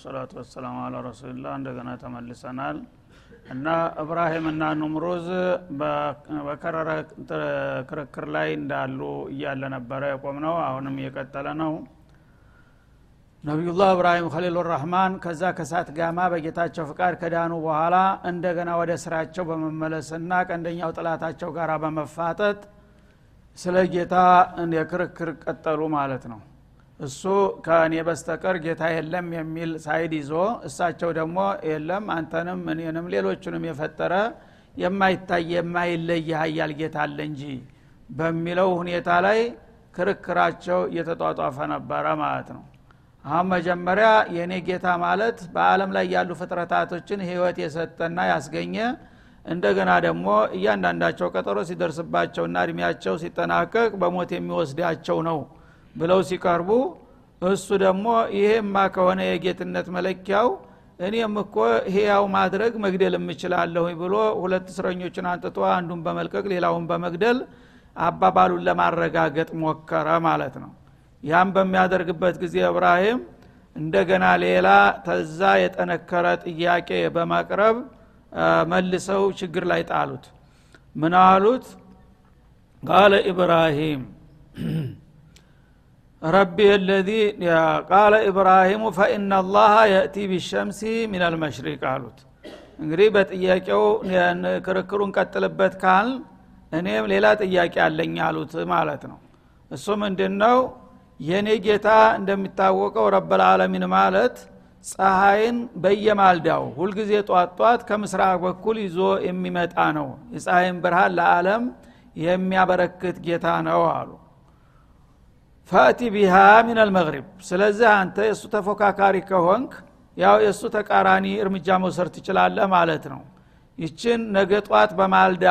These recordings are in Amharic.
ሰላቱ ወሰላሙ አላ ረሱልላህ እንደገና ተመልሰናል። እና እብራሂምና ኑምሩዝ በከረረ ክርክር ላይ እንዳሉ እያለ ነበረ የቆም ነው አሁንም እየቀጠለ ነው። ነቢዩላህ እብራሂም ከሊሉ ራህማን ከዛ ከሳት ጋማ በጌታቸው ፍቃድ ከዳኑ በኋላ እንደገና ወደ ስራቸው በመመለስና ቀንደኛው ጥላታቸው ጋር በመፋጠጥ ስለ ጌታ የክርክር ቀጠሉ ማለት ነው እሱ ከእኔ በስተቀር ጌታ የለም የሚል ሳይድ ይዞ እሳቸው ደግሞ የለም አንተንም እኔንም ሌሎቹንም የፈጠረ የማይታይ የማይለይ ሀያል ጌታ አለ እንጂ በሚለው ሁኔታ ላይ ክርክራቸው እየተጧጧፈ ነበረ ማለት ነው። አሁን መጀመሪያ የእኔ ጌታ ማለት በአለም ላይ ያሉ ፍጥረታቶችን ህይወት የሰጠና ያስገኘ እንደገና ደግሞ እያንዳንዳቸው ቀጠሮ ሲደርስባቸውና እድሜያቸው ሲጠናቀቅ በሞት የሚወስዳቸው ነው ብለው ሲቀርቡ እሱ ደግሞ ይሄማ ከሆነ የጌትነት መለኪያው እኔም እኮ ህያው ማድረግ መግደል የምችላለሁ ብሎ ሁለት እስረኞችን አንጥቶ አንዱን በመልቀቅ ሌላውን በመግደል አባባሉን ለማረጋገጥ ሞከረ ማለት ነው። ያም በሚያደርግበት ጊዜ እብራሂም እንደገና ሌላ ተዛ የጠነከረ ጥያቄ በማቅረብ መልሰው ችግር ላይ ጣሉት። ምን አሉት? ቃለ ኢብራሂም ረቢ ለዚ ቃለ ኢብራሂሙ ፈኢና ላሀ የእቲ ቢሸምሲ ምን አልመሽሪቅ አሉት። እንግዲህ በጥያቄው ክርክሩን ቀጥልበት ካል እኔም ሌላ ጥያቄ አለኝ አሉት ማለት ነው። እሱ ምንድን ነው የእኔ ጌታ እንደሚታወቀው ረበልዓለሚን ማለት ፀሐይን በየማልዳው ሁልጊዜ ጧት ጧት ከምስራቅ በኩል ይዞ የሚመጣ ነው። የፀሐይን ብርሃን ለዓለም የሚያበረክት ጌታ ነው አሉ ፈእቲ ቢሃ ሚን አልመግሪብ። ስለዚህ አንተ የእሱ ተፎካካሪ ከሆንክ ያው የእሱ ተቃራኒ እርምጃ መውሰድ ትችላለህ ማለት ነው። ይችን ነገ ጧት በማልዳ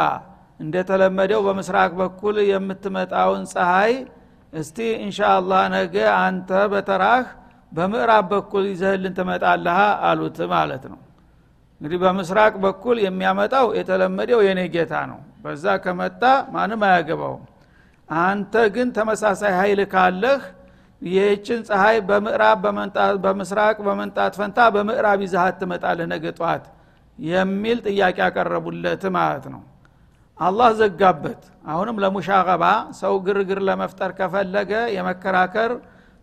እንደተለመደው በምስራቅ በኩል የምትመጣውን ፀሐይ እስቲ እንሻአላህ ነገ አንተ በተራህ በምዕራብ በኩል ይዘህልን ትመጣለህ አሉት ማለት ነው። እንግዲህ በምስራቅ በኩል የሚያመጣው የተለመደው የኔ ጌታ ነው። በዛ ከመጣ ማንም አያገባውም አንተ ግን ተመሳሳይ ኃይል ካለህ ይህችን ፀሐይ በምዕራብ በምስራቅ በመንጣት ፈንታ በምዕራብ ይዛሃት ትመጣለህ ነገ ጠዋት የሚል ጥያቄ ያቀረቡለት ማለት ነው። አላህ ዘጋበት። አሁንም ለሙሻቀባ ሰው ግርግር ለመፍጠር ከፈለገ የመከራከር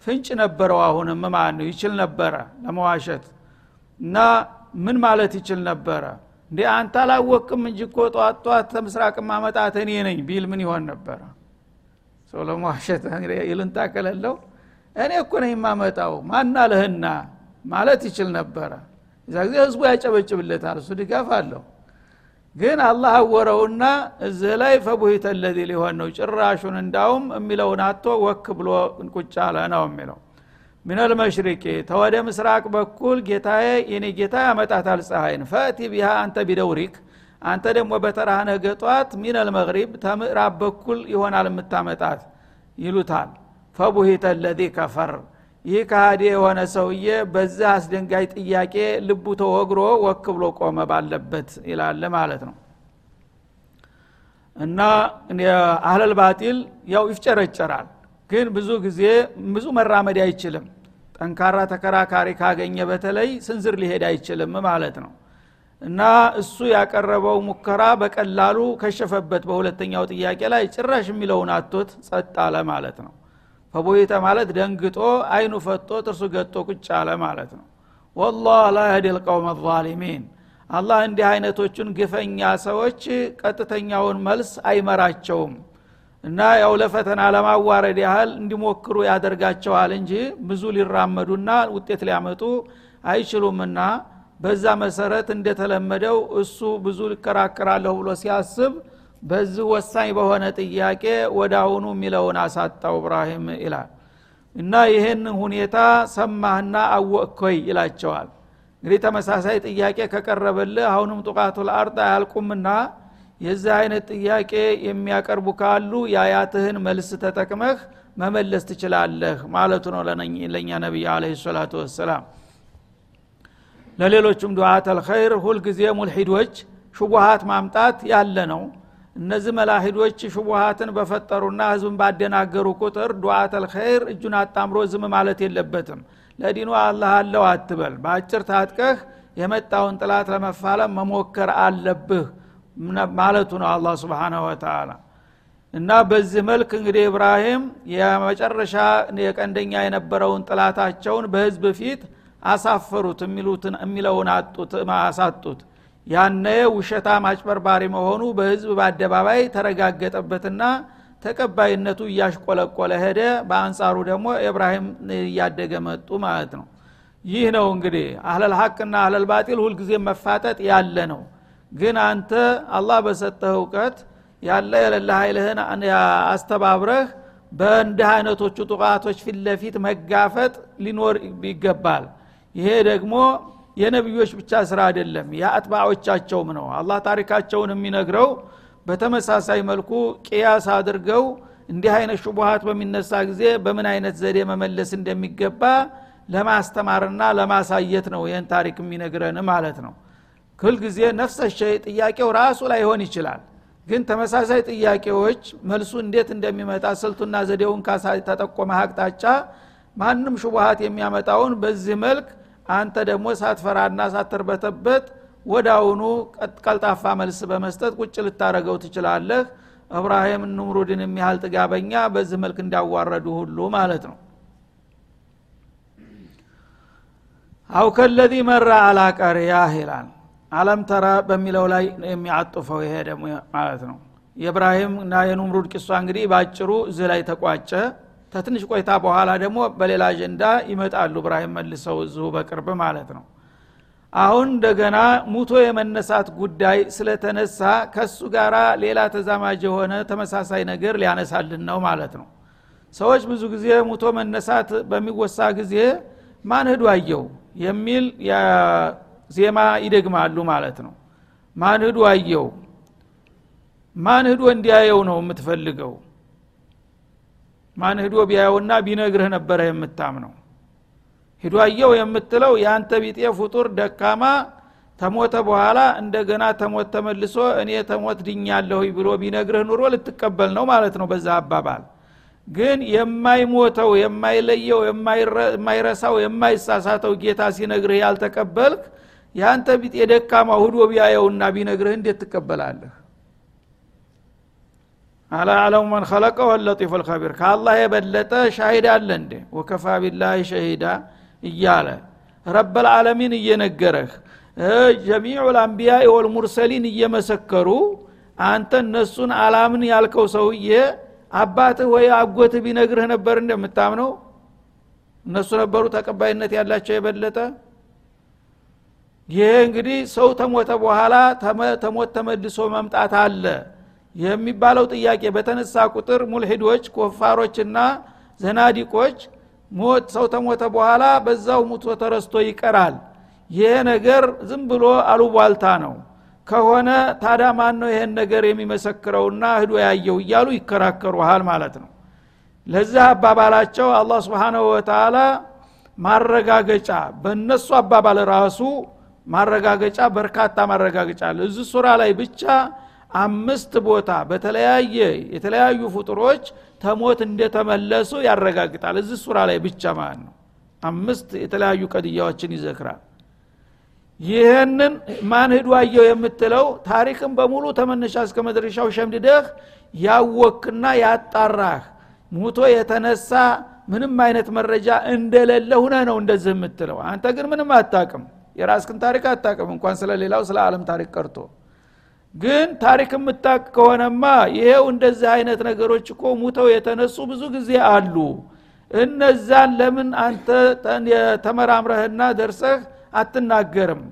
ፍንጭ ነበረው አሁንም ማለት ነው። ይችል ነበረ ለመዋሸት። እና ምን ማለት ይችል ነበረ? እንዲ አንተ አላወቅም እንጂ እኮ ጠዋት ጠዋት ተምስራቅ ማመጣት እኔ ነኝ ቢል ምን ይሆን ነበረ ሰው ለመዋሸት ይልንታ ከሌለው እኔ እኮ ነኝ የማመጣው። ማና ለህና ማለት ይችል ነበረ። እዛ ጊዜ ህዝቡ ያጨበጭብለታል እሱ ድጋፍ አለው። ግን አላህ አወረውና እዚህ ላይ ፈቡሂተ ለዚ ሊሆን ነው። ጭራሹን እንዳውም የሚለውን አቶ ወክ ብሎ ቁጭ አለ ነው የሚለው። من المشرق ተወደ ምስራቅ በኩል ጌታዬ የኔ ጌታ ያመጣታል ፀሐይን። فأت بها أنت بدورك አንተ ደግሞ በተራህ ነገ ጧት من المغرب ተምዕራብ በኩል ይሆናል የምታመጣት ይሉታል። فبهت الذي كفر። ይህ ከሃዲ የሆነ ሰውዬ በዛ አስደንጋይ ጥያቄ ልቡ ተወግሮ ወክ ብሎ ቆመ ባለበት ይላል ማለት ነው። እና አህለል ባጢል ያው ይፍጨረጨራል። ግን ብዙ ጊዜ ብዙ መራመድ አይችልም። ጠንካራ ተከራካሪ ካገኘ በተለይ ስንዝር ሊሄድ አይችልም ማለት ነው እና እሱ ያቀረበው ሙከራ በቀላሉ ከሸፈበት በሁለተኛው ጥያቄ ላይ ጭራሽ የሚለውን አቶት ጸጥ አለ ማለት ነው። ፈቦይተ ማለት ደንግጦ አይኑ ፈጦ ጥርሱ ገጦ ቁጭ አለ ማለት ነው። ወላህ ላ ያህዲ ልቀውም ዛሊሚን። አላህ እንዲህ አይነቶቹን ግፈኛ ሰዎች ቀጥተኛውን መልስ አይመራቸውም። እና ያው ለፈተና ለማዋረድ ያህል እንዲሞክሩ ያደርጋቸዋል እንጂ ብዙ ሊራመዱና ውጤት ሊያመጡ አይችሉምና በዛ መሰረት እንደተለመደው እሱ ብዙ ሊከራከራለሁ ብሎ ሲያስብ በዚህ ወሳኝ በሆነ ጥያቄ ወደ አሁኑ የሚለውን አሳጣው እብራሂም ይላል። እና ይህን ሁኔታ ሰማህና አወቅኮይ ይላቸዋል። እንግዲህ ተመሳሳይ ጥያቄ ከቀረበልህ አሁንም ጡቃቱ ለአርድ አያልቁምና የዚህ አይነት ጥያቄ የሚያቀርቡ ካሉ የአያትህን መልስ ተጠቅመህ መመለስ ትችላለህ ማለቱ ነው ለእኛ ነቢይ አለ ሰላቱ ወሰላም ለሌሎቹም ዱዓተል ኸይር ሁልጊዜ ሙልሂዶች ሹቡሃት ማምጣት ያለ ነው። እነዚህ መላሂዶች ሹቡሃትን በፈጠሩና ህዝብን ባደናገሩ ቁጥር ዱዓተል ኸይር እጁን አጣምሮ ዝም ማለት የለበትም። ለዲኑ አላህ አለው አትበል። በአጭር ታጥቀህ የመጣውን ጥላት ለመፋለም መሞከር አለብህ ማለቱ ነው አላ ስብንሁ ወተላ እና በዚህ መልክ እንግዲህ ኢብራሂም የመጨረሻ የቀንደኛ የነበረውን ጥላታቸውን በህዝብ ፊት አሳፈሩት የሚሉትን የሚለውን አጡት አሳጡት። ያነ ውሸታም አጭበርባሪ መሆኑ በህዝብ በአደባባይ ተረጋገጠበትና ተቀባይነቱ እያሽቆለቆለ ሄደ። በአንጻሩ ደግሞ ኢብራሂም እያደገ መጡ ማለት ነው። ይህ ነው እንግዲህ አህለል ሐቅና አህለል ባጢል ሁልጊዜ መፋጠጥ ያለ ነው። ግን አንተ አላህ በሰጠህ እውቀት ያለ የሌለ ኃይልህን አስተባብረህ በእንዲህ አይነቶቹ ጥቃቶች ፊት ለፊት መጋፈጥ ሊኖር ይገባል ይሄ ደግሞ የነቢዮች ብቻ ስራ አይደለም የአጥባዖቻቸውም ነው። አላህ ታሪካቸውን የሚነግረው በተመሳሳይ መልኩ ቅያስ አድርገው እንዲህ አይነት ሹቡሃት በሚነሳ ጊዜ በምን አይነት ዘዴ መመለስ እንደሚገባ ለማስተማርና ለማሳየት ነው ይህን ታሪክ የሚነግረን ማለት ነው። ሁልጊዜ ነፍሰ ጥያቄው ራሱ ላይሆን ይችላል ግን ተመሳሳይ ጥያቄዎች መልሱ እንዴት እንደሚመጣ ስልቱና ዘዴውን ተጠቆመ አቅጣጫ ማንም ሹቡሃት የሚያመጣውን በዚህ መልክ አንተ ደግሞ ሳትፈራና ሳትርበተበት ወዳውኑ ቀልጣፋ መልስ በመስጠት ቁጭ ልታረገው ትችላለህ። እብራሂም ንምሩድን የሚያህል ጥጋበኛ በዚህ መልክ እንዳዋረዱ ሁሉ ማለት ነው። አው ከለዚ መራ አላ ቀርያህ ይላል። አለም ተራ በሚለው ላይ የሚያጥፈው ይሄ ደግሞ ማለት ነው። የእብራሂም እና የኑምሩድ ቂሷ እንግዲህ በአጭሩ እዚህ ላይ ተቋጨ ተትንሽ ቆይታ በኋላ ደግሞ በሌላ አጀንዳ ይመጣሉ እብራሂም መልሰው እዚሁ በቅርብ ማለት ነው። አሁን እንደገና ሙቶ የመነሳት ጉዳይ ስለተነሳ ከሱ ጋር ሌላ ተዛማጅ የሆነ ተመሳሳይ ነገር ሊያነሳልን ነው ማለት ነው። ሰዎች ብዙ ጊዜ ሙቶ መነሳት በሚወሳ ጊዜ ማን ህዱ አየው የሚል ዜማ ይደግማሉ ማለት ነው። ማን ህዱ አየው ማን ህዶ እንዲያየው ነው የምትፈልገው ማን ህዶ ቢያየውና ቢነግርህ ነበረ የምታምነው? ሂዶ አየው የምትለው የአንተ ቢጤ ፍጡር ደካማ ተሞተ በኋላ እንደገና ተሞት ተመልሶ እኔ ተሞት ድኛለሁ ብሎ ቢነግርህ ኑሮ ልትቀበል ነው ማለት ነው በዛ አባባል። ግን የማይሞተው የማይለየው የማይረሳው የማይሳሳተው ጌታ ሲነግርህ ያልተቀበልክ የአንተ ቢጤ ደካማ ሁዶ ቢያየውና ቢነግርህ እንዴት ትቀበላለህ አላ መን ከለቀ ወለጢፍ ልከቢር ከአላህ የበለጠ ሻሂድ አለ እንዴ? ወከፋ ቢላህ ሸሂዳ እያለ ረበልዓለሚን እየነገረህ ጀሚዑ ልአንቢያ ወልሙርሰሊን እየመሰከሩ አንተ እነሱን አላምን ያልከው ሰውዬ አባትህ ወይ አጎትህ ቢነግርህ ነበር እንደምታምነው እነሱ ነበሩ ተቀባይነት ያላቸው የበለጠ? ይሄ እንግዲህ ሰው ተሞተ በኋላ ተሞት ተመልሶ መምጣት አለ የሚባለው ጥያቄ በተነሳ ቁጥር ሙልሂዶች ኮፋሮችና ዘናዲቆች ሞት ሰው ተሞተ በኋላ በዛው ሙቶ ተረስቶ ይቀራል። ይሄ ነገር ዝም ብሎ አሉቧልታ ነው። ከሆነ ታዳ ማን ነው ይሄን ነገር የሚመሰክረውና ህዶ ያየው እያሉ ይከራከሩሃል ማለት ነው። ለዚህ አባባላቸው አላህ ስብሓናሁ ወተላ ማረጋገጫ በእነሱ አባባል ራሱ ማረጋገጫ በርካታ ማረጋገጫ አለ። እዚህ ሱራ ላይ ብቻ አምስት ቦታ በተለያየ የተለያዩ ፍጡሮች ተሞት እንደተመለሱ ያረጋግጣል። እዚህ ሱራ ላይ ብቻ ማለት ነው። አምስት የተለያዩ ቀድያዎችን ይዘክራል። ይህንን ማን ህዱ አየው የምትለው ታሪክን በሙሉ ተመነሻ እስከ መድረሻው ሸምድደህ ያወክና ያጣራህ ሙቶ የተነሳ ምንም አይነት መረጃ እንደሌለ ሁነ ነው እንደዚህ የምትለው። አንተ ግን ምንም አታቅም የራስክን ታሪክ አታቅም እንኳን ስለ ሌላው ስለ ዓለም ታሪክ ቀርቶ ግን ታሪክ የምታቅ ከሆነማ ይሄው እንደዚህ አይነት ነገሮች እኮ ሙተው የተነሱ ብዙ ጊዜ አሉ። እነዛን ለምን አንተ ተመራምረህና ደርሰህ አትናገርም?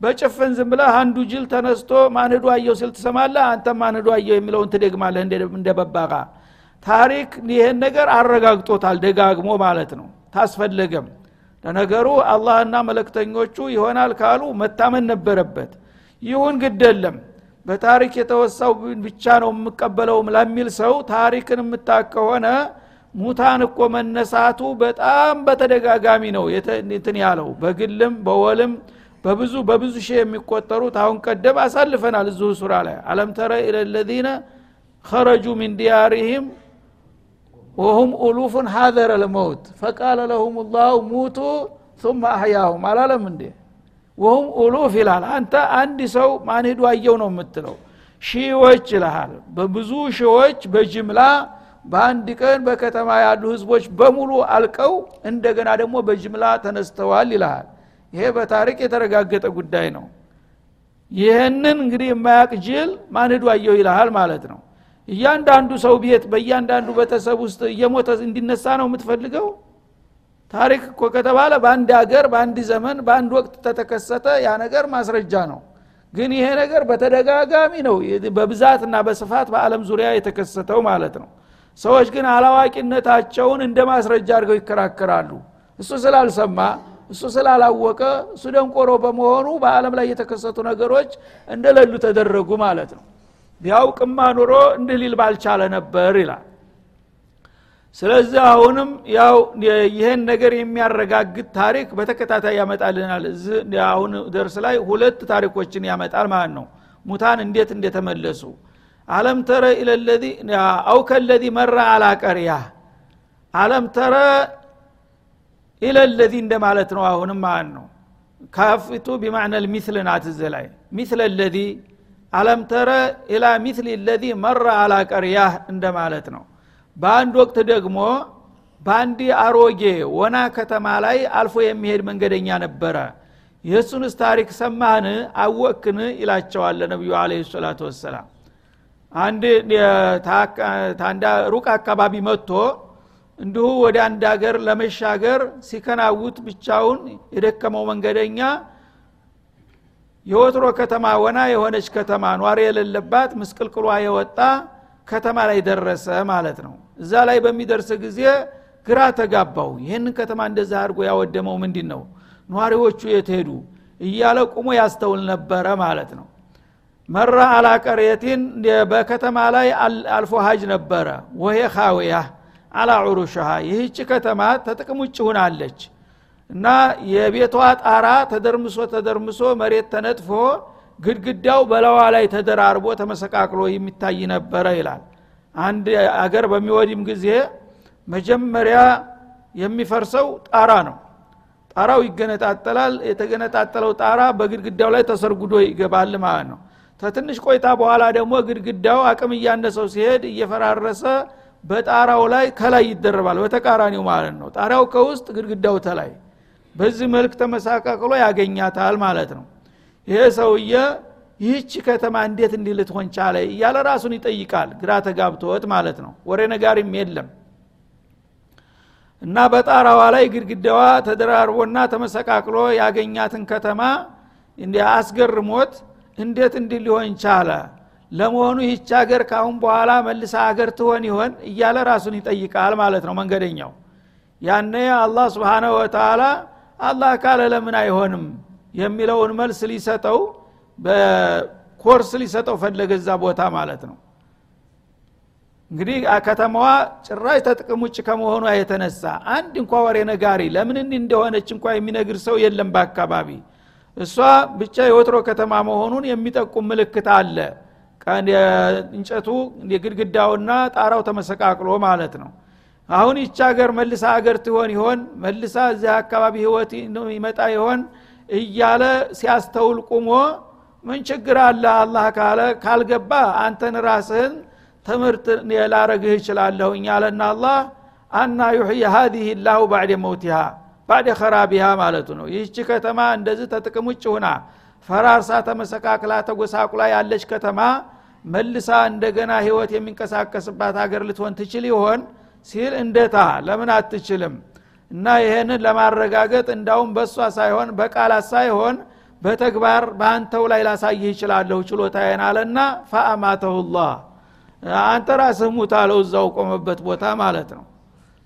በጭፍን ዝም ብለህ አንዱ ጅል ተነስቶ ማንዱ አየው ስል ትሰማለህ? አንተ ማንዱ አየው የሚለውን ትደግማለህ እንደ በባቃ ታሪክ ይህን ነገር አረጋግጦታል ደጋግሞ ማለት ነው። ታስፈለገም። ለነገሩ አላህና መለክተኞቹ ይሆናል ካሉ መታመን ነበረበት። ይሁን ግደለም በታሪክ የተወሳው ብቻ ነው የምቀበለውም ለሚል ሰው ታሪክን የምታቅ ከሆነ ሙታን እኮ መነሳቱ በጣም በተደጋጋሚ ነው እንትን ያለው። በግልም በወልም በብዙ በብዙ ሺህ የሚቆጠሩት አሁን ቀደም አሳልፈናል እዚሁ ሱራ ላይ። አለም ተረ ኢለለዚነ ኸረጁ ሚን ዲያሪህም ወሁም ኡሉፉን ሀዘረ ልመውት ፈቃለ ለሁም ላሁ ሙቱ ثم አህያሁም አላለም እንዴ ወሁም ኡሉፍ ይላል። አንተ አንድ ሰው ማን አየው ነው የምትለው። ሺዎች ይልሃል። በብዙ ሺዎች በጅምላ በአንድ ቀን በከተማ ያሉ ህዝቦች በሙሉ አልቀው እንደገና ደግሞ በጅምላ ተነስተዋል ይልሃል። ይሄ በታሪክ የተረጋገጠ ጉዳይ ነው። ይህንን እንግዲህ የማያቅ ጅል ማን ሄዱ አየው ይልሃል ማለት ነው። እያንዳንዱ ሰው ቤት በእያንዳንዱ ቤተሰብ ውስጥ እየሞተ እንዲነሳ ነው የምትፈልገው ታሪክ እኮ ከተባለ በአንድ ሀገር በአንድ ዘመን በአንድ ወቅት ተተከሰተ ያ ነገር ማስረጃ ነው። ግን ይሄ ነገር በተደጋጋሚ ነው በብዛትና በስፋት በአለም ዙሪያ የተከሰተው ማለት ነው። ሰዎች ግን አላዋቂነታቸውን እንደ ማስረጃ አድርገው ይከራከራሉ። እሱ ስላልሰማ እሱ ስላላወቀ እሱ ደንቆሮ በመሆኑ በአለም ላይ የተከሰቱ ነገሮች እንደሌሉ ተደረጉ ማለት ነው። ቢያውቅማ ኑሮ እንዲህ ሊል ባልቻለ ነበር ይላል ስለዚህ አሁንም ያው ይህን ነገር የሚያረጋግጥ ታሪክ በተከታታይ ያመጣልናል። አሁን ደርስ ላይ ሁለት ታሪኮችን ያመጣል ማለት ነው። ሙታን እንዴት እንደተመለሱ። አለም ተረ ኢለለዚ አው ከለዚ መራ አላቀርያ አለም ተረ ኢለለዚ እንደማለት ነው አሁንም ማለት ነው። ካፊቱ ቢማዕነ ልሚስል ናት እዚህ ላይ። ሚስለ ለዚ አለም ተረ ኢላ ሚስል ለዚ መራ አላቀርያህ እንደማለት ነው በአንድ ወቅት ደግሞ በአንድ አሮጌ ወና ከተማ ላይ አልፎ የሚሄድ መንገደኛ ነበረ። የእሱንስ ታሪክ ሰማህን? አወክን ይላቸዋል ነቢዩ አለ ሰላቱ ወሰላም። አንድ ሩቅ አካባቢ መጥቶ እንዲሁ ወደ አንድ ሀገር ለመሻገር ሲከናውት ብቻውን የደከመው መንገደኛ የወትሮ ከተማ ወና የሆነች ከተማ ኗሪ የሌለባት ምስቅልቅሏ የወጣ ከተማ ላይ ደረሰ ማለት ነው። እዛ ላይ በሚደርስ ጊዜ ግራ ተጋባው። ይህንን ከተማ እንደዛ አድርጎ ያወደመው ምንድን ነው ኗሪዎቹ የት ሄዱ? እያለ ቁሞ ያስተውል ነበረ ማለት ነው። መራ አላቀርየቲን በከተማ ላይ አልፎ ሀጅ ነበረ። ወሄ ካውያ አላ ዑሩሽሃ ይህች ከተማ ተጥቅም ውጭ ሁናለች እና የቤቷ ጣራ ተደርምሶ ተደርምሶ መሬት ተነጥፎ ግድግዳው በለዋ ላይ ተደራርቦ ተመሰቃቅሎ የሚታይ ነበረ ይላል። አንድ አገር በሚወድም ጊዜ መጀመሪያ የሚፈርሰው ጣራ ነው። ጣራው ይገነጣጠላል። የተገነጣጠለው ጣራ በግድግዳው ላይ ተሰርጉዶ ይገባል ማለት ነው። ተትንሽ ቆይታ በኋላ ደግሞ ግድግዳው አቅም እያነሰው ሲሄድ እየፈራረሰ በጣራው ላይ ከላይ ይደረባል በተቃራኒው ማለት ነው። ጣሪያው ከውስጥ ግድግዳው ተላይ። በዚህ መልክ ተመሳቀቅሎ ያገኛታል ማለት ነው ይሄ ሰውየ ይህች ከተማ እንዴት እንዲህ ልትሆን ቻለ እያለ ራሱን ይጠይቃል። ግራ ተጋብቶት ማለት ነው። ወሬ ነጋሪም የለም። እና በጣራዋ ላይ ግድግዳዋ ተደራርቦና ተመሰቃቅሎ ያገኛትን ከተማ አስገርሞት እንዴት እንዲህ ሊሆን ቻለ? ለመሆኑ ይህች ሀገር ካሁን በኋላ መልሳ ሀገር ትሆን ይሆን? እያለ ራሱን ይጠይቃል ማለት ነው መንገደኛው። ያነ አላህ ስብሓነሁ ወተላ አላህ ካለ ለምን አይሆንም የሚለውን መልስ ሊሰጠው በኮርስ ሊሰጠው ፈለገ እዛ ቦታ ማለት ነው። እንግዲህ ከተማዋ ጭራሽ ተጥቅም ውጭ ከመሆኗ የተነሳ አንድ እንኳ ወሬ ነጋሪ ለምን እንደሆነች እንኳ የሚነግር ሰው የለም በአካባቢ። እሷ ብቻ የወትሮ ከተማ መሆኑን የሚጠቁም ምልክት አለ። እንጨቱ የግድግዳውና ጣራው ተመሰቃቅሎ ማለት ነው። አሁን ይቻ ሀገር መልሳ ሀገር ትሆን ይሆን? መልሳ እዚህ አካባቢ ህይወት ይመጣ ይሆን እያለ ሲያስተውል ቁሞ ምን ችግር አለ? አላህ ካለ ካልገባ አንተን ራስህን ትምህርት ላረግህ ይችላለሁኝ አለና አላህ አና ዩሕይ ሀዚህ ላሁ ባዕደ መውቲሃ ባዕደ ከራቢሃ ማለቱ ነው። ይህች ከተማ እንደዚህ ተጥቅም ውጭ ሁና ፈራርሳ ተመሰቃክላ ተጎሳቁላ ያለች ከተማ መልሳ እንደገና ህይወት የሚንቀሳቀስባት ሀገር ልትሆን ትችል ይሆን ሲል እንደታ። ለምን አትችልም እና ይህንን ለማረጋገጥ እንዳውም በእሷ ሳይሆን በቃላት ሳይሆን በተግባር በአንተው ላይ ላሳይህ ይችላለሁ ችሎታዬን አለና ፈአማተሁላህ አንተ ራስህ ሙት አለው እዛው ቆመበት ቦታ ማለት ነው።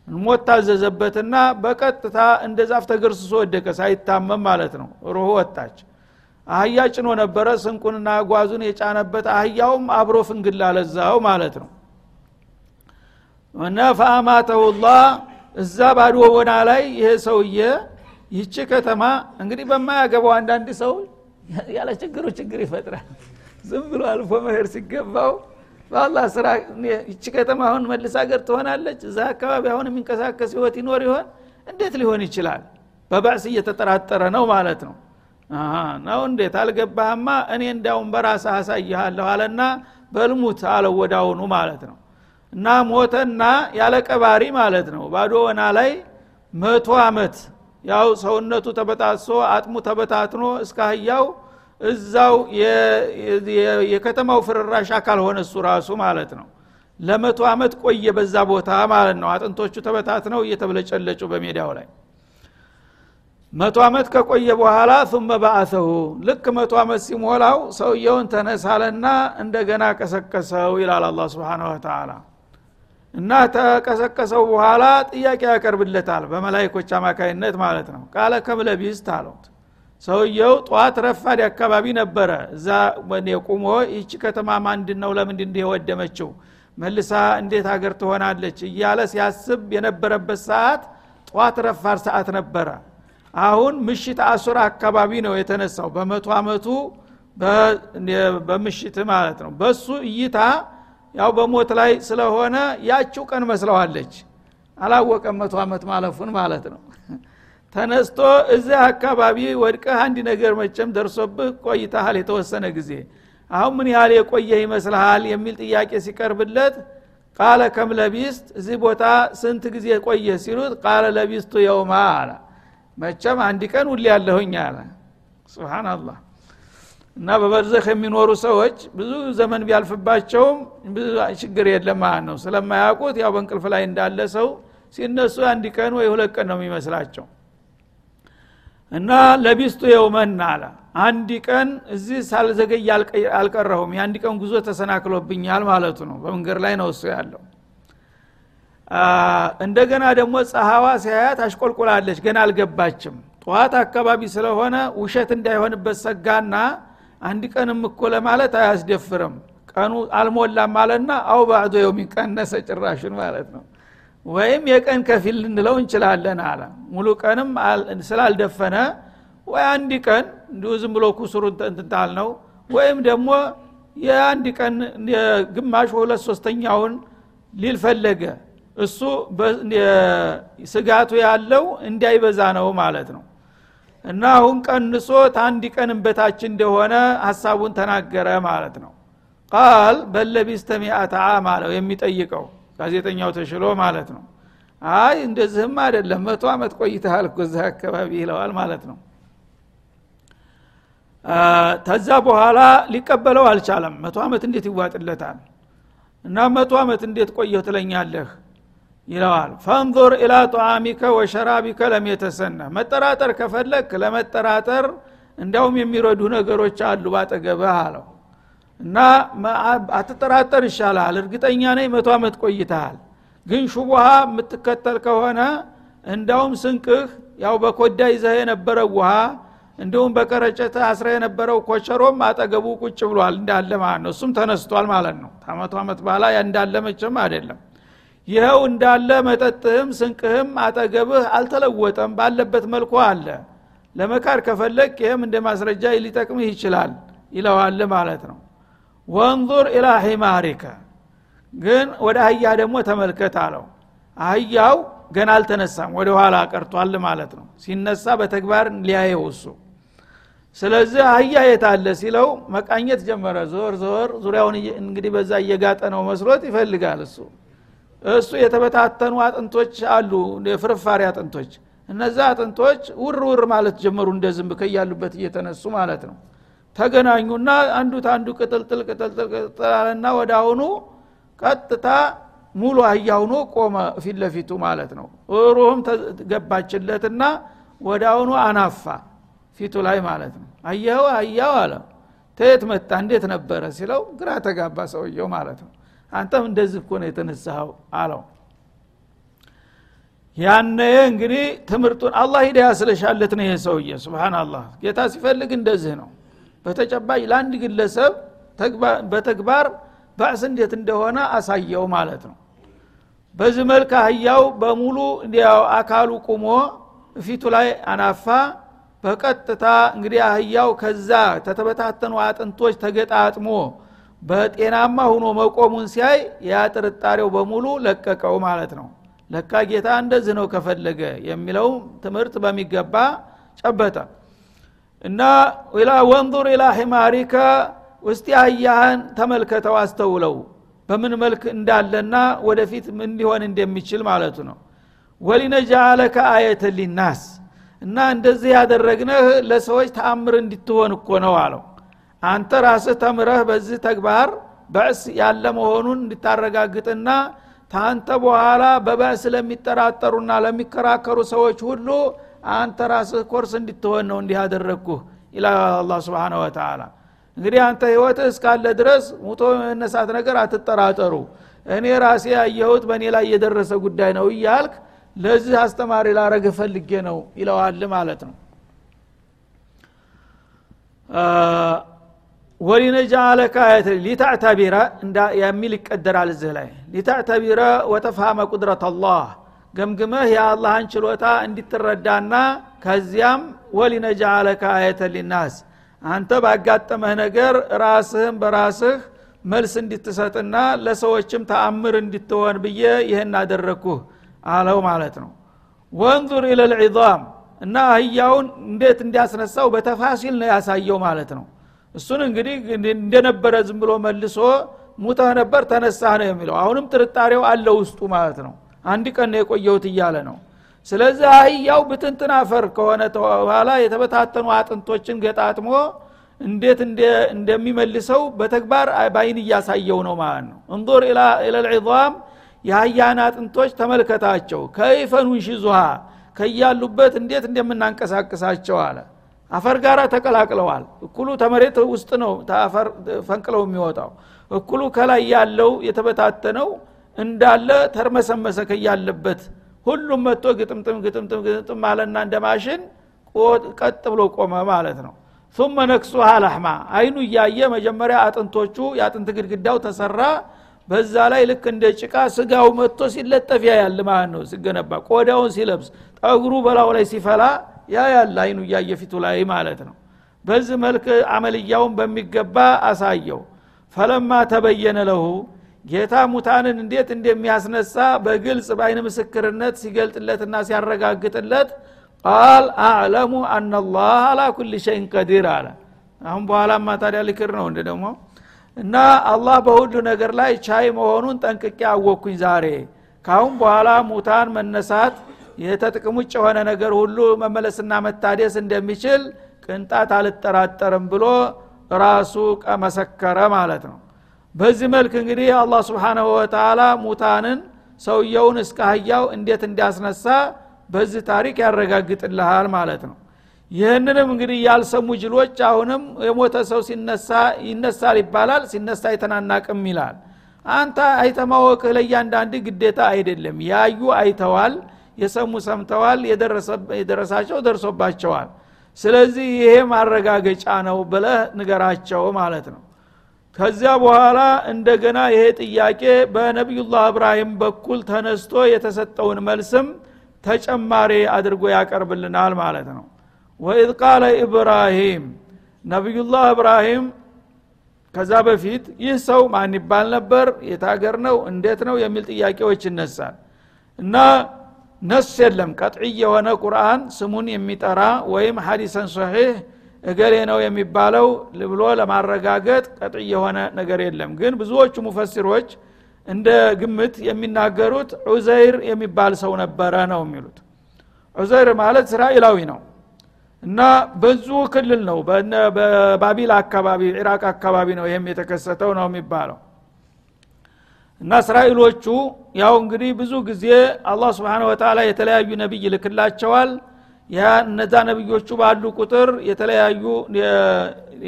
ሞት ታዘዘበትና በቀጥታ እንደ ዛፍ ተገርስሶ ወደቀ ሳይታመም ማለት ነው። ሩሁ ወጣች። አህያ ጭኖ ነበረ ስንቁንና ጓዙን የጫነበት አህያውም አብሮ ፍንግላ ለዛው ማለት ነው። እና ፈአማተሁላህ እዛ ባዶ ወና ላይ ይሄ ሰውዬ ይቺ ከተማ እንግዲህ በማያገባው አንዳንድ ሰው ያለ ችግሩ ችግር ይፈጥራል። ዝም ብሎ አልፎ መሄድ ሲገባው በአላህ ስራ ይቺ ከተማ አሁን መልስ ሀገር ትሆናለች። እዛ አካባቢ አሁን የሚንቀሳቀስ ህይወት ይኖር ይሆን? እንዴት ሊሆን ይችላል? በባዕስ እየተጠራጠረ ነው ማለት ነው። ነው እንዴት? አልገባህማ? እኔ እንዳውም በራስ አሳይሃለሁ አለና በልሙት አለው ወዳውኑ ማለት ነው እና ሞተና ያለ ቀባሪ ማለት ነው። ባዶ ወና ላይ መቶ አመት ያው ሰውነቱ ተበጣሶ አጥሙ ተበታትኖ እስከ እዛው የከተማው ፍርራሽ አካል ሆነ እሱ ራሱ ማለት ነው። ለመቶ አመት ቆየ በዛ ቦታ ማለት ነው። አጥንቶቹ ተበታትነው እየተብለጨለጩ በሜዳው ላይ። መቶ አመት ከቆየ በኋላ ثم በአሰሁ። ልክ መቶ አመት ሲሞላው ሰውየውን ተነሳለና እንደገና ቀሰቀሰው ይላል አላ ስብን ወተላ እና ተቀሰቀሰው በኋላ ጥያቄ ያቀርብለታል በመላይኮች አማካይነት ማለት ነው። ቃለ ከምለቢስት አሉት። ሰውየው ጠዋት ረፋድ አካባቢ ነበረ። እዛ ቁሞ ይቺ ከተማ ማንድን ነው ለምንድ የወደመችው? መልሳ እንዴት ሀገር ትሆናለች? እያለ ሲያስብ የነበረበት ሰዓት ጠዋት ረፋድ ሰዓት ነበረ። አሁን ምሽት አሱር አካባቢ ነው የተነሳው። በመቶ አመቱ በምሽት ማለት ነው። በሱ እይታ ያው በሞት ላይ ስለሆነ ያችው ቀን መስለዋለች። አላወቀም መቶ አመት ማለፉን ማለት ነው። ተነስቶ እዚህ አካባቢ ወድቀህ አንድ ነገር መቸም ደርሶብህ ቆይተሃል የተወሰነ ጊዜ። አሁን ምን ያህል የቆየ ይመስልሃል የሚል ጥያቄ ሲቀርብለት ቃለ ከም ለቢስት እዚህ ቦታ ስንት ጊዜ ቆየ ሲሉት ቃለ ለቢስቱ የውማ አለ። መቸም አንድ ቀን ውል ያለሁኝ አለ። ስብናላህ እና በበርዘህ የሚኖሩ ሰዎች ብዙ ዘመን ቢያልፍባቸውም ብዙ ችግር የለም ማለት ነው። ስለማያውቁት ያው በእንቅልፍ ላይ እንዳለ ሰው ሲነሱ አንድ ቀን ወይ ሁለት ቀን ነው የሚመስላቸው። እና ለቢስቱ የውመን አለ። አንድ ቀን እዚህ ሳልዘገይ አልቀረሁም። የአንድ ቀን ጉዞ ተሰናክሎብኛል ማለቱ ነው። በመንገድ ላይ ነው እሱ ያለው። እንደገና ደግሞ ፀሐዋ ሲያያት አሽቆልቁላለች። ገና አልገባችም። ጠዋት አካባቢ ስለሆነ ውሸት እንዳይሆንበት ሰጋና አንድ ቀንም እኮ ለማለት አያስደፍርም። ቀኑ አልሞላም ማለትና አው ባዕዶ የውሚን ቀነሰ ማለት ነው። ወይም የቀን ከፊል ልንለው እንችላለን አለ። ሙሉ ቀንም ስላልደፈነ ወይ አንድ ቀን እንዲሁ ዝም ብሎ ኩሱሩ እንትንታል ነው ወይም ደግሞ የአንድ ቀን ግማሽ ሁለት ሶስተኛውን ሊል ፈለገ። እሱ ስጋቱ ያለው እንዳይበዛ ነው ማለት ነው እና አሁን ቀንሶ ታንድ ቀንም በታች እንደሆነ ሀሳቡን ተናገረ ማለት ነው። ቃል በለቢስተ ሚአተ ዓም አለው የሚጠይቀው ጋዜጠኛው ተሽሎ ማለት ነው። አይ እንደዚህም አይደለም መቶ አመት ቆይተሃል እኮ እዚህ አካባቢ ይለዋል ማለት ነው። ተዛ በኋላ ሊቀበለው አልቻለም። መቶ አመት እንዴት ይዋጥለታል? እና መቶ አመት እንዴት ቆየሁ ትለኛለህ ይለዋል። ፈንظር ኢላ ጣዓሚከ ወሸራቢከ ለም የተሰነ መጠራጠር ከፈለግ ለመጠራጠር እንዲያውም የሚረዱ ነገሮች አሉ ባጠገብህ አለው። እና አትጠራጠር ይሻላል እርግጠኛ ነኝ መቶ አመት ቆይተሃል። ግን ሹቡሃ የምትከተል ከሆነ እንዳውም ስንቅህ ያው በኮዳ ይዘህ የነበረው ውሃ እንዲሁም በቀረጨት አስረ የነበረው ኮቸሮም አጠገቡ ቁጭ ብሏል እንዳለ ማለት ነው። እሱም ተነስቷል ማለት ነው። ከመቶ አመት በኋላ እንዳለ አይደለም ይኸው እንዳለ መጠጥህም ስንቅህም አጠገብህ አልተለወጠም ባለበት መልኩ አለ። ለመካድ ከፈለግ ይህም እንደ ማስረጃ ሊጠቅምህ ይችላል ይለዋል ማለት ነው። ወንዙር ኢላ ሒማሪከ ግን ወደ አህያ ደግሞ ተመልከት አለው። አህያው ገና አልተነሳም ወደ ኋላ ቀርቷል ማለት ነው። ሲነሳ በተግባር ሊያየው እሱ። ስለዚህ አህያ የታለ ሲለው መቃኘት ጀመረ። ዞር ዞር ዙሪያውን እንግዲህ በዛ እየጋጠ ነው መስሎት ይፈልጋል እሱ እሱ የተበታተኑ አጥንቶች አሉ የፍርፋሪ አጥንቶች። እነዛ አጥንቶች ውር ውር ማለት ጀመሩ እንደ ዝንብ ከያሉበት እየተነሱ ማለት ነው። ተገናኙና አንዱ ታንዱ ቅጥልጥል ቅጥልጥል ቅጥላለና ወደ አሁኑ ቀጥታ ሙሉ አህያ ሁኖ ቆመ ፊት ለፊቱ ማለት ነው። ሩህም ገባችለትና ወደ አሁኑ አናፋ ፊቱ ላይ ማለት ነው። አየኸው አያው አለ። ተየት መጣ እንዴት ነበረ ሲለው ግራ ተጋባ ሰውየው ማለት ነው አንተም እንደዚህ እኮ ነው የተነሳኸው አለው። ያነ እንግዲህ ትምህርቱን አላህ ሂዳያ ስለሻለት ነው ይሄ ሰውዬ። ስብናላህ ጌታ ሲፈልግ እንደዚህ ነው። በተጨባጭ ለአንድ ግለሰብ በተግባር ባዕስ እንዴት እንደሆነ አሳየው ማለት ነው። በዚህ መልክ አህያው በሙሉ አካሉ ቁሞ ፊቱ ላይ አናፋ። በቀጥታ እንግዲህ አህያው ከዛ ተተበታተኑ አጥንቶች ተገጣጥሞ በጤናማ ሁኖ መቆሙን ሲያይ ያ ጥርጣሬው በሙሉ ለቀቀው ማለት ነው። ለካ ጌታ እንደዚህ ነው ከፈለገ የሚለው ትምህርት በሚገባ ጨበጠ። እና ወንዙር ኢላ ሒማሪከ ውስጥ አህያህን ተመልከተው አስተውለው በምን መልክ እንዳለና ወደፊት ምን ሊሆን እንደሚችል ማለቱ ነው። ወሊነጃአለከ አየተ ሊናስ እና እንደዚህ ያደረግነህ ለሰዎች ተአምር እንድትሆን እኮ ነው አለው አንተ ራስህ ተምረህ በዚህ ተግባር በእስ ያለ መሆኑን እንድታረጋግጥና ታንተ በኋላ በበእስ ለሚጠራጠሩና ለሚከራከሩ ሰዎች ሁሉ አንተ ራስህ ኮርስ እንድትሆን ነው እንዲህ ያደረግኩህ ይላል አላ ስብን ወተላ እንግዲህ አንተ ህይወት እስካለ ድረስ ሙቶ መነሳት ነገር አትጠራጠሩ። እኔ ራሴ ያየሁት በእኔ ላይ የደረሰ ጉዳይ ነው እያልክ ለዚህ አስተማሪ ላረግ ፈልጌ ነው ይለዋል ማለት ነው ወሊነጃአለከ አየት ሊታዕተቢረ የሚል ይቀደራል እዚህ ላይ። ሊታዕተቢረ ወተፍሃመ ቁድረት አላህ ገምግመህ የአላህን ችሎታ እንዲትረዳና ከዚያም ወሊነጃአለከ አየተ ሊናስ አንተ ባጋጠመህ ነገር ራስህም በራስህ መልስ እንድትሰጥና ለሰዎችም ተአምር እንድትሆን ብዬ ይህን አደረግኩህ አለው ማለት ነው። ወንዙር ኢለልዒዛም እና አህያውን እንዴት እንዲያስነሳው በተፋሲል ነው ያሳየው ማለት ነው እሱን እንግዲህ እንደነበረ ዝም ብሎ መልሶ ሙተህ ነበር ተነሳህ ነው የሚለው። አሁንም ጥርጣሬው አለ ውስጡ ማለት ነው። አንድ ቀን ነው የቆየሁት እያለ ነው። ስለዚህ አህያው ብትንትን አፈር ከሆነ በኋላ የተበታተኑ አጥንቶችን ገጣጥሞ እንዴት እንደሚመልሰው በተግባር በአይን እያሳየው ነው ማለት ነው። እንظር ኢለልዒዛም የአህያን አጥንቶች ተመልከታቸው። ከይፈን ውንሽዙሃ ከያሉበት እንዴት እንደምናንቀሳቅሳቸው አለ አፈር ጋር ተቀላቅለዋል። እኩሉ ተመሬት ውስጥ ነው ተአፈር ፈንቅለው የሚወጣው። እኩሉ ከላይ ያለው የተበታተነው እንዳለ ተርመሰመሰ ከያለበት ሁሉም መጥቶ ግጥምጥም ግጥምጥም ግጥምጥም አለና እንደ ማሽን ቀጥ ብሎ ቆመ ማለት ነው። ثم ነክሱሃ ለሕማ አይኑ እያየ መጀመሪያ አጥንቶቹ የአጥንት ግድግዳው ተሰራ። በዛ ላይ ልክ እንደ ጭቃ ስጋው መጥቶ ሲለጠፍ ያያል ማለት ነው። ሲገነባ ቆዳውን ሲለብስ ጠጉሩ በላው ላይ ሲፈላ ያ ያለ አይኑ እያየ ፊቱ ላይ ማለት ነው። በዚህ መልክ አመልያውን በሚገባ አሳየው። ፈለማ ተበየነ ለሁ ጌታ ሙታንን እንዴት እንደሚያስነሳ በግልጽ በአይን ምስክርነት ሲገልጥለትና ሲያረጋግጥለት ቃል አዕለሙ አናላህ አላ ኩል ሸይን ቀዲር አለ። አሁን በኋላማ ታዲያ ልክር ነው እንደ ደግሞ? እና አላህ በሁሉ ነገር ላይ ቻይ መሆኑን ጠንቅቄ አወቅኩኝ ዛሬ። ካሁን በኋላ ሙታን መነሳት የተጥቅም ውጭ የሆነ ነገር ሁሉ መመለስና መታደስ እንደሚችል ቅንጣት አልጠራጠርም ብሎ ራሱ መሰከረ ማለት ነው። በዚህ መልክ እንግዲህ አላህ ስብሓናሁ ወተላ ሙታንን ሰውየውን እስከ አህያው እንዴት እንዲያስነሳ በዚህ ታሪክ ያረጋግጥልሃል ማለት ነው። ይህንንም እንግዲህ ያልሰሙ ጅሎች አሁንም የሞተ ሰው ሲነሳ ይነሳል ይባላል ሲነሳ አይተናናቅም ይላል። አንተ አይተማወቅህ ለእያንዳንድ ግዴታ አይደለም። ያዩ አይተዋል የሰሙ ሰምተዋል የደረሳቸው ደርሶባቸዋል። ስለዚህ ይሄ ማረጋገጫ ነው ብለህ ንገራቸው ማለት ነው። ከዚያ በኋላ እንደገና ይሄ ጥያቄ በነቢዩላህ እብራሂም በኩል ተነስቶ የተሰጠውን መልስም ተጨማሪ አድርጎ ያቀርብልናል ማለት ነው። ወኢዝ ቃለ ኢብራሂም ነቢዩላህ እብራሂም ከዛ በፊት ይህ ሰው ማን ይባል ነበር? የታገር ነው? እንዴት ነው? የሚል ጥያቄዎች ይነሳል። እና ነስ የለም። ቀጥዒ የሆነ ቁርአን ስሙን የሚጠራ ወይም ሀዲሰን ሰሒህ እገሌ ነው የሚባለው ብሎ ለማረጋገጥ ቀጥዒ የሆነ ነገር የለም። ግን ብዙዎቹ ሙፈሲሮች እንደ ግምት የሚናገሩት ዑዘይር የሚባል ሰው ነበረ ነው የሚሉት። ዑዘይር ማለት እስራኤላዊ ነው እና በዙ ክልል ነው። በባቢል አካባቢ ኢራቅ አካባቢ ነው ይህም የተከሰተው ነው የሚባለው እና እስራኤሎቹ ያው እንግዲህ ብዙ ጊዜ አላህ ስብሓን ወተላ የተለያዩ ነቢይ ይልክላቸዋል። እነዛ ነቢዮቹ ባሉ ቁጥር የተለያዩ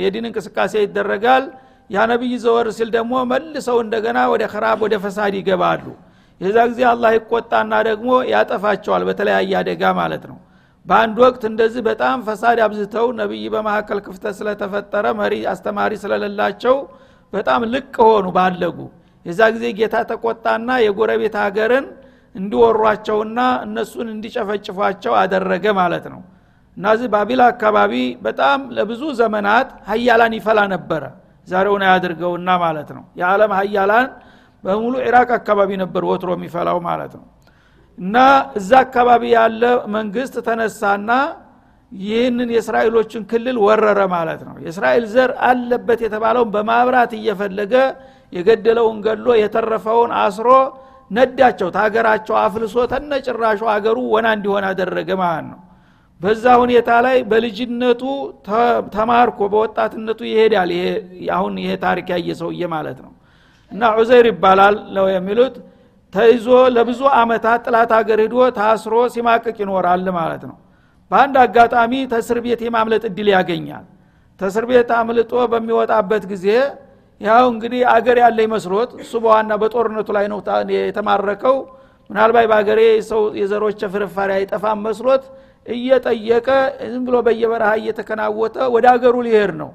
የዲን እንቅስቃሴ ይደረጋል። ያ ነቢይ ዘወር ሲል ደግሞ መልሰው እንደገና ወደ ከራብ ወደ ፈሳድ ይገባሉ። የዛ ጊዜ አላህ ይቆጣና ደግሞ ያጠፋቸዋል በተለያየ አደጋ ማለት ነው። በአንድ ወቅት እንደዚህ በጣም ፈሳድ አብዝተው ነቢይ በመካከል ክፍተት ስለተፈጠረ መሪ አስተማሪ ስለሌላቸው በጣም ልቅ ሆኑ ባለጉ የዛ ጊዜ ጌታ ተቆጣና የጎረቤት ሀገርን እንዲወሯቸውና እነሱን እንዲጨፈጭፏቸው አደረገ ማለት ነው። እነዚህ ባቢል አካባቢ በጣም ለብዙ ዘመናት ሀያላን ይፈላ ነበረ። ዛሬውን አያድርገውና ማለት ነው። የዓለም ሀያላን በሙሉ ኢራቅ አካባቢ ነበር ወትሮ የሚፈላው ማለት ነው። እና እዛ አካባቢ ያለ መንግስት ተነሳና ይህንን የእስራኤሎችን ክልል ወረረ ማለት ነው። የእስራኤል ዘር አለበት የተባለውን በማብራት እየፈለገ የገደለውን ገሎ የተረፈውን አስሮ ነዳቸው። ታገራቸው አፍልሶ ተነጭራሹ አገሩ ወና እንዲሆን አደረገ ማለት ነው። በዛ ሁኔታ ላይ በልጅነቱ ተማርኮ በወጣትነቱ ይሄዳል። አሁን ይሄ ታሪክ ያየ ሰውዬ ማለት ነው። እና ዑዘይር ይባላል ነው የሚሉት። ተይዞ ለብዙ አመታት ጥላት ሀገር ሂዶ ታስሮ ሲማቅቅ ይኖራል ማለት ነው። በአንድ አጋጣሚ ተስር ቤት የማምለጥ እድል ያገኛል። ተስር ቤት አምልጦ በሚወጣበት ጊዜ ያው እንግዲህ አገር ያለ መስሎት እሱ በዋና በጦርነቱ ላይ ነው የተማረከው። ምናልባት በአገሬ ሰው የዘሮች ፍርፋሪ አይጠፋም መስሎት እየጠየቀ ዝም ብሎ በየበረሃ እየተከናወተ ወደ አገሩ ሊሄድ ነው።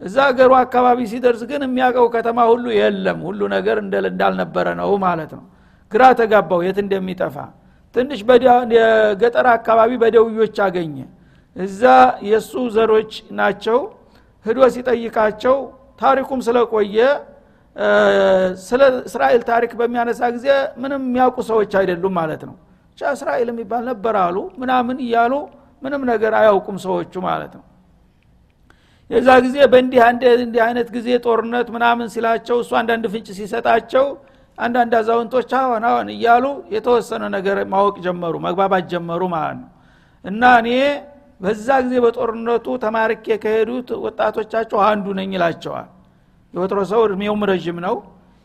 እዛ አገሩ አካባቢ ሲደርስ ግን የሚያውቀው ከተማ ሁሉ የለም። ሁሉ ነገር እንዳልነበረ ነው ማለት ነው። ግራ ተጋባው የት እንደሚጠፋ። ትንሽ የገጠር አካባቢ በደውዮች አገኘ። እዛ የእሱ ዘሮች ናቸው። ህዶ ሲጠይቃቸው ታሪኩም ስለቆየ ስለ እስራኤል ታሪክ በሚያነሳ ጊዜ ምንም የሚያውቁ ሰዎች አይደሉም ማለት ነው። ብቻ እስራኤል የሚባል ነበር አሉ ምናምን እያሉ ምንም ነገር አያውቁም ሰዎቹ ማለት ነው። የዛ ጊዜ በእንዲህ እንዲህ አይነት ጊዜ ጦርነት ምናምን ሲላቸው እሱ አንዳንድ ፍንጭ ሲሰጣቸው አንዳንድ አዛውንቶች አሁን አሁን እያሉ የተወሰነ ነገር ማወቅ ጀመሩ መግባባት ጀመሩ ማለት ነው። እና እኔ በዛ ጊዜ በጦርነቱ ተማርኬ ከሄዱት ወጣቶቻቸው አንዱ ነኝ ይላቸዋል። የወትሮ ሰው እድሜውም ረዥም ነው።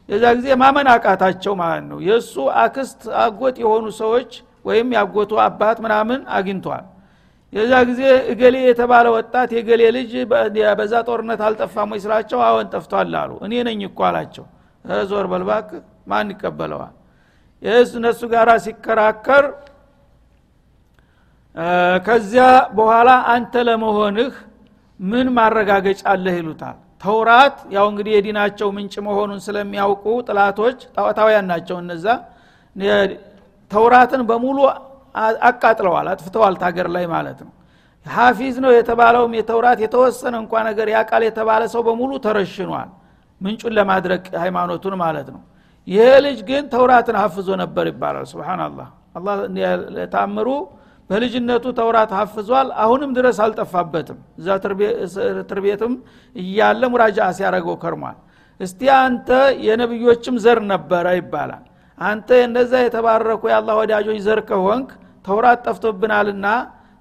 የዛ ጊዜ ማመን አቃታቸው ማለት ነው። የእሱ አክስት አጎት የሆኑ ሰዎች ወይም ያጎቱ አባት ምናምን አግኝቷል። የዛ ጊዜ እገሌ የተባለ ወጣት የገሌ ልጅ በዛ ጦርነት አልጠፋም ወይ ስላቸው አዎን ጠፍቷል አሉ። እኔ ነኝ እኮ አላቸው። ዞር በልባክ ማን ይቀበለዋል? የስ እነሱ ጋር ሲከራከር ከዚያ በኋላ አንተ ለመሆንህ ምን ማረጋገጫ አለህ ይሉታል። ተውራት ያው እንግዲህ የዲናቸው ምንጭ መሆኑን ስለሚያውቁ ጥላቶች ጣዖታውያን ናቸው እነዛ። ተውራትን በሙሉ አቃጥለዋል አጥፍተዋል ታገር ላይ ማለት ነው። ሀፊዝ ነው የተባለውም የተውራት የተወሰነ እንኳ ነገር ያቃል የተባለ ሰው በሙሉ ተረሽኗል ምንጩን ለማድረግ ሃይማኖቱን ማለት ነው። ይሄ ልጅ ግን ተውራትን ሀፍዞ ነበር ይባላል። ስብናላህ አላ ታምሩ በልጅነቱ ተውራት ሀፍዟል አሁንም ድረስ አልጠፋበትም። እዛ ትር ቤትም እያለ ሙራጃ ሲያደረገው ከርሟል። እስቲ አንተ የነብዮችም ዘር ነበረ ይባላል። አንተ እነዛ የተባረኩ የአላህ ወዳጆች ዘር ከሆንክ ተውራት ጠፍቶብናልና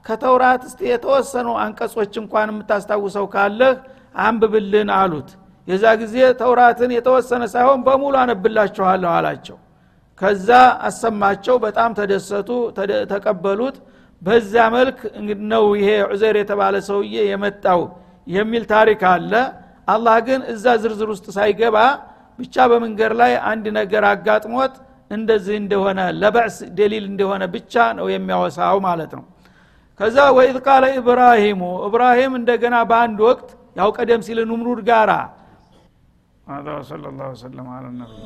ከተውራት እስቲ የተወሰኑ አንቀጾች እንኳን የምታስታውሰው ካለህ አንብብልን አሉት። የዛ ጊዜ ተውራትን የተወሰነ ሳይሆን በሙሉ አነብላችኋለሁ አላቸው። ከዛ አሰማቸው በጣም ተደሰቱ ተቀበሉት በዛ መልክ ነው ይሄ ዑዘር የተባለ ሰውዬ የመጣው የሚል ታሪክ አለ አላህ ግን እዛ ዝርዝር ውስጥ ሳይገባ ብቻ በመንገድ ላይ አንድ ነገር አጋጥሞት እንደዚህ እንደሆነ ለበዕስ ደሊል እንደሆነ ብቻ ነው የሚያወሳው ማለት ነው ከዛ ወኢዝ ቃለ ኢብራሂሙ እብራሂም እንደገና በአንድ ወቅት ያው ቀደም ሲል ኑምሩድ ጋራ هذا وصلى الله وسلم على النبي